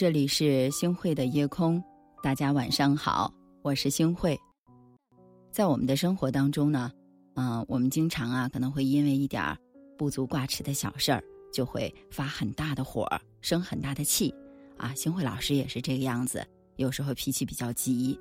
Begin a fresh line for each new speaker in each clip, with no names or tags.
这里是星汇的夜空，大家晚上好，我是星汇。在我们的生活当中呢，嗯，我们经常啊可能会因为一点不足挂齿的小事儿，就会发很大的火，生很大的气。啊，星汇老师也是这个样子，有时候脾气比较急，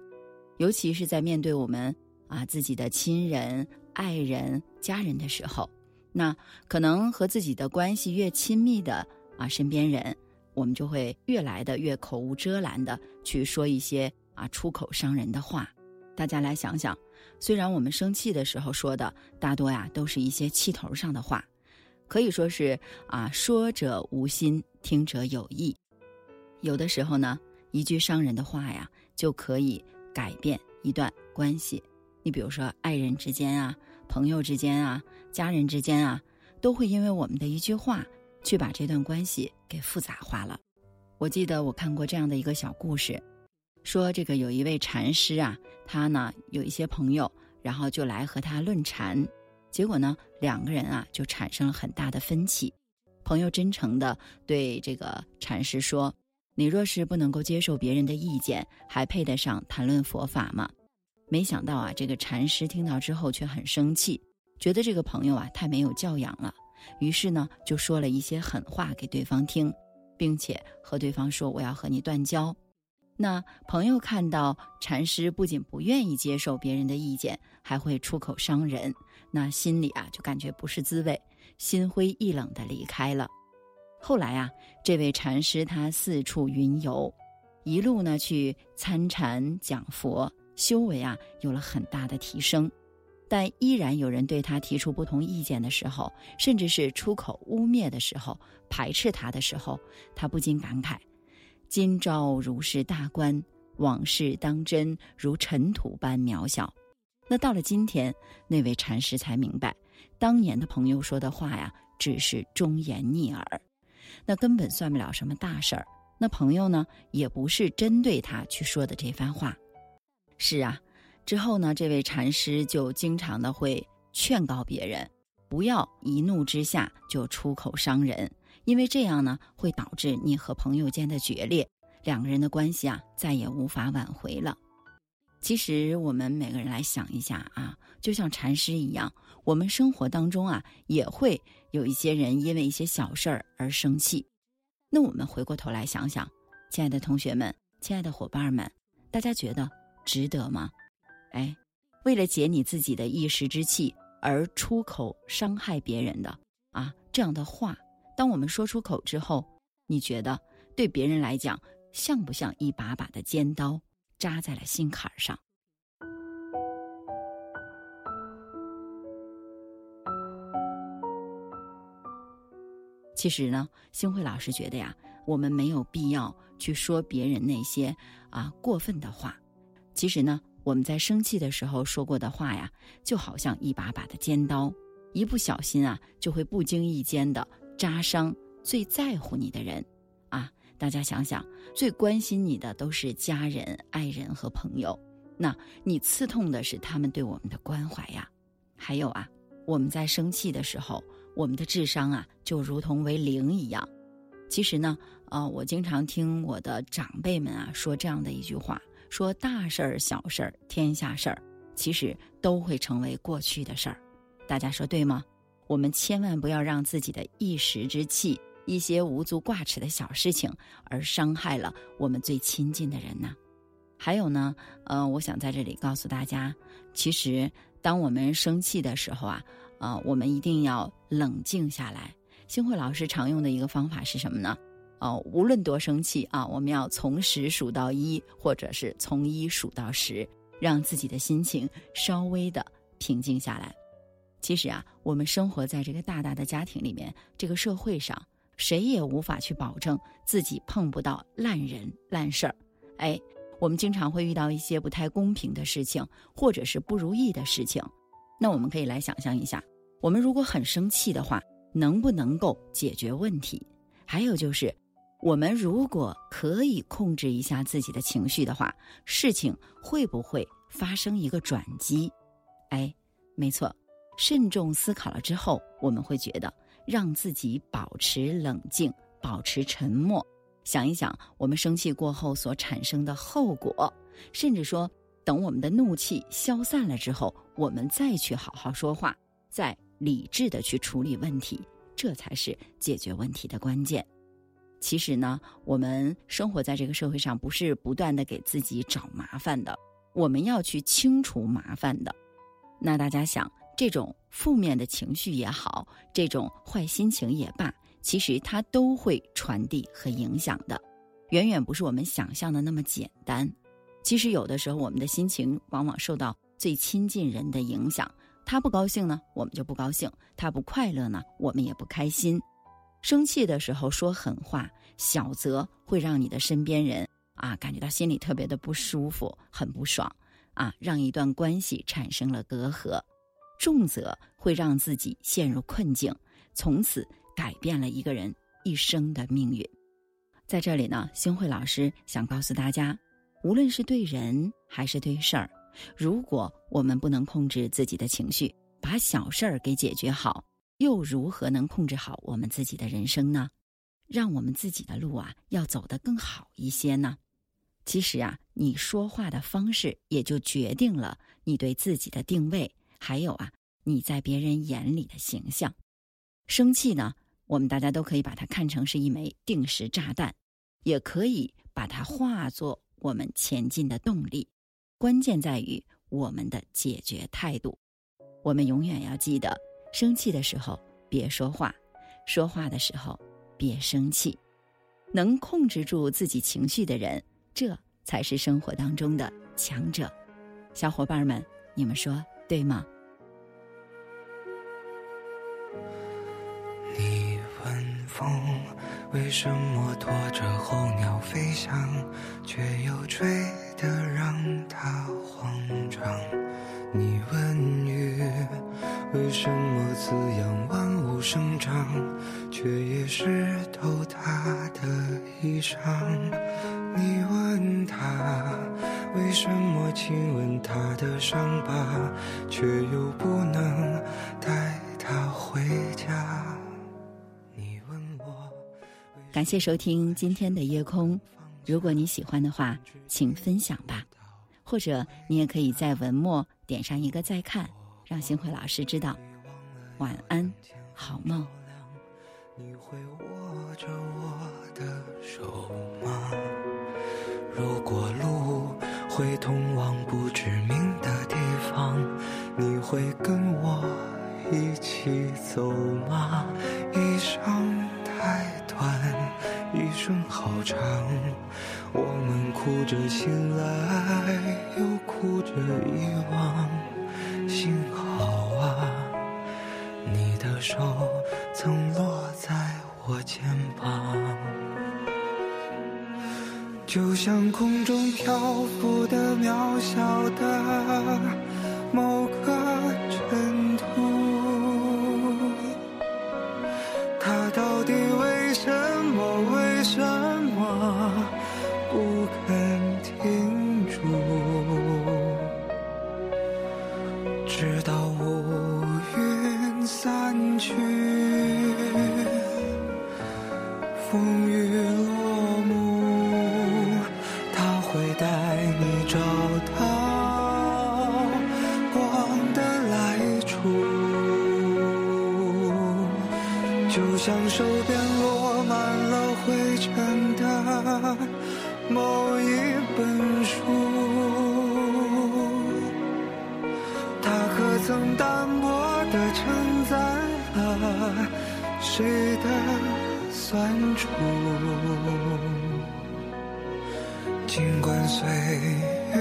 尤其是在面对我们啊自己的亲人、爱人、家人的时候，那可能和自己的关系越亲密的啊身边人。我们就会越来的越口无遮拦的去说一些啊出口伤人的话。大家来想想，虽然我们生气的时候说的大多呀都是一些气头上的话，可以说是啊说者无心，听者有意。有的时候呢，一句伤人的话呀，就可以改变一段关系。你比如说，爱人之间啊，朋友之间啊，家人之间啊，都会因为我们的一句话。去把这段关系给复杂化了。我记得我看过这样的一个小故事，说这个有一位禅师啊，他呢有一些朋友，然后就来和他论禅，结果呢两个人啊就产生了很大的分歧。朋友真诚的对这个禅师说：“你若是不能够接受别人的意见，还配得上谈论佛法吗？”没想到啊，这个禅师听到之后却很生气，觉得这个朋友啊太没有教养了。于是呢，就说了一些狠话给对方听，并且和对方说：“我要和你断交。”那朋友看到禅师不仅不愿意接受别人的意见，还会出口伤人，那心里啊就感觉不是滋味，心灰意冷的离开了。后来啊，这位禅师他四处云游，一路呢去参禅讲佛，修为啊有了很大的提升。但依然有人对他提出不同意见的时候，甚至是出口污蔑的时候、排斥他的时候，他不禁感慨：“今朝如是大观，往事当真如尘土般渺小。”那到了今天，那位禅师才明白，当年的朋友说的话呀，只是忠言逆耳，那根本算不了什么大事儿。那朋友呢，也不是针对他去说的这番话。是啊。之后呢，这位禅师就经常的会劝告别人，不要一怒之下就出口伤人，因为这样呢会导致你和朋友间的决裂，两个人的关系啊再也无法挽回了。其实我们每个人来想一下啊，就像禅师一样，我们生活当中啊也会有一些人因为一些小事儿而生气。那我们回过头来想想，亲爱的同学们，亲爱的伙伴们，大家觉得值得吗？哎，为了解你自己的一时之气而出口伤害别人的啊，这样的话，当我们说出口之后，你觉得对别人来讲像不像一把把的尖刀扎在了心坎上？其实呢，星慧老师觉得呀，我们没有必要去说别人那些啊过分的话。其实呢。我们在生气的时候说过的话呀，就好像一把把的尖刀，一不小心啊，就会不经意间的扎伤最在乎你的人。啊，大家想想，最关心你的都是家人、爱人和朋友，那你刺痛的是他们对我们的关怀呀。还有啊，我们在生气的时候，我们的智商啊，就如同为零一样。其实呢，呃，我经常听我的长辈们啊说这样的一句话。说大事儿、小事儿、天下事儿，其实都会成为过去的事儿。大家说对吗？我们千万不要让自己的一时之气、一些无足挂齿的小事情，而伤害了我们最亲近的人呢。还有呢，呃，我想在这里告诉大家，其实当我们生气的时候啊，啊，我们一定要冷静下来。星慧老师常用的一个方法是什么呢？哦，无论多生气啊，我们要从十数到一，或者是从一数到十，让自己的心情稍微的平静下来。其实啊，我们生活在这个大大的家庭里面，这个社会上，谁也无法去保证自己碰不到烂人烂事儿。哎，我们经常会遇到一些不太公平的事情，或者是不如意的事情。那我们可以来想象一下，我们如果很生气的话，能不能够解决问题？还有就是。我们如果可以控制一下自己的情绪的话，事情会不会发生一个转机？哎，没错，慎重思考了之后，我们会觉得让自己保持冷静、保持沉默，想一想我们生气过后所产生的后果，甚至说，等我们的怒气消散了之后，我们再去好好说话，再理智的去处理问题，这才是解决问题的关键。其实呢，我们生活在这个社会上，不是不断的给自己找麻烦的，我们要去清除麻烦的。那大家想，这种负面的情绪也好，这种坏心情也罢，其实它都会传递和影响的，远远不是我们想象的那么简单。其实有的时候，我们的心情往往受到最亲近人的影响，他不高兴呢，我们就不高兴；他不快乐呢，我们也不开心。生气的时候说狠话，小则会让你的身边人啊感觉到心里特别的不舒服，很不爽啊，让一段关系产生了隔阂；重则会让自己陷入困境，从此改变了一个人一生的命运。在这里呢，星慧老师想告诉大家，无论是对人还是对事儿，如果我们不能控制自己的情绪，把小事儿给解决好。又如何能控制好我们自己的人生呢？让我们自己的路啊，要走得更好一些呢？其实啊，你说话的方式也就决定了你对自己的定位，还有啊，你在别人眼里的形象。生气呢，我们大家都可以把它看成是一枚定时炸弹，也可以把它化作我们前进的动力。关键在于我们的解决态度。我们永远要记得。生气的时候别说话，说话的时候别生气。能控制住自己情绪的人，这才是生活当中的强者。小伙伴们，你们说对吗？
你问风为什么拖着候鸟飞翔，却又追衣裳？你问他，为什么亲吻他的伤疤，却又不能带他回家？你问我，
感谢收听今天的夜空。如果你喜欢的话，请分享吧，或者你也可以在文末点上一个再看。让星慧老师知道，晚安，好梦。
你会握着我的手吗？如果路会通往不知名的地方，你会跟我一起走吗？一生太短，一生好长，我们哭着醒来，又哭着遗忘。幸好啊，你的手曾落我肩膀，就像空中漂浮的渺小的某个尘土，它到底为什么？为什么不肯停住？直到乌云散去，就像手边落满了灰尘的某一本书。它可曾单薄地承载了谁的酸楚？尽管岁月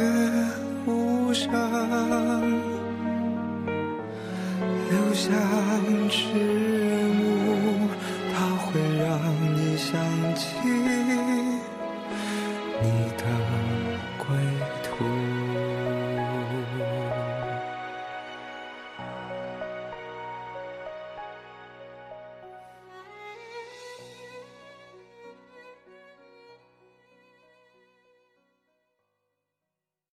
无声，留下。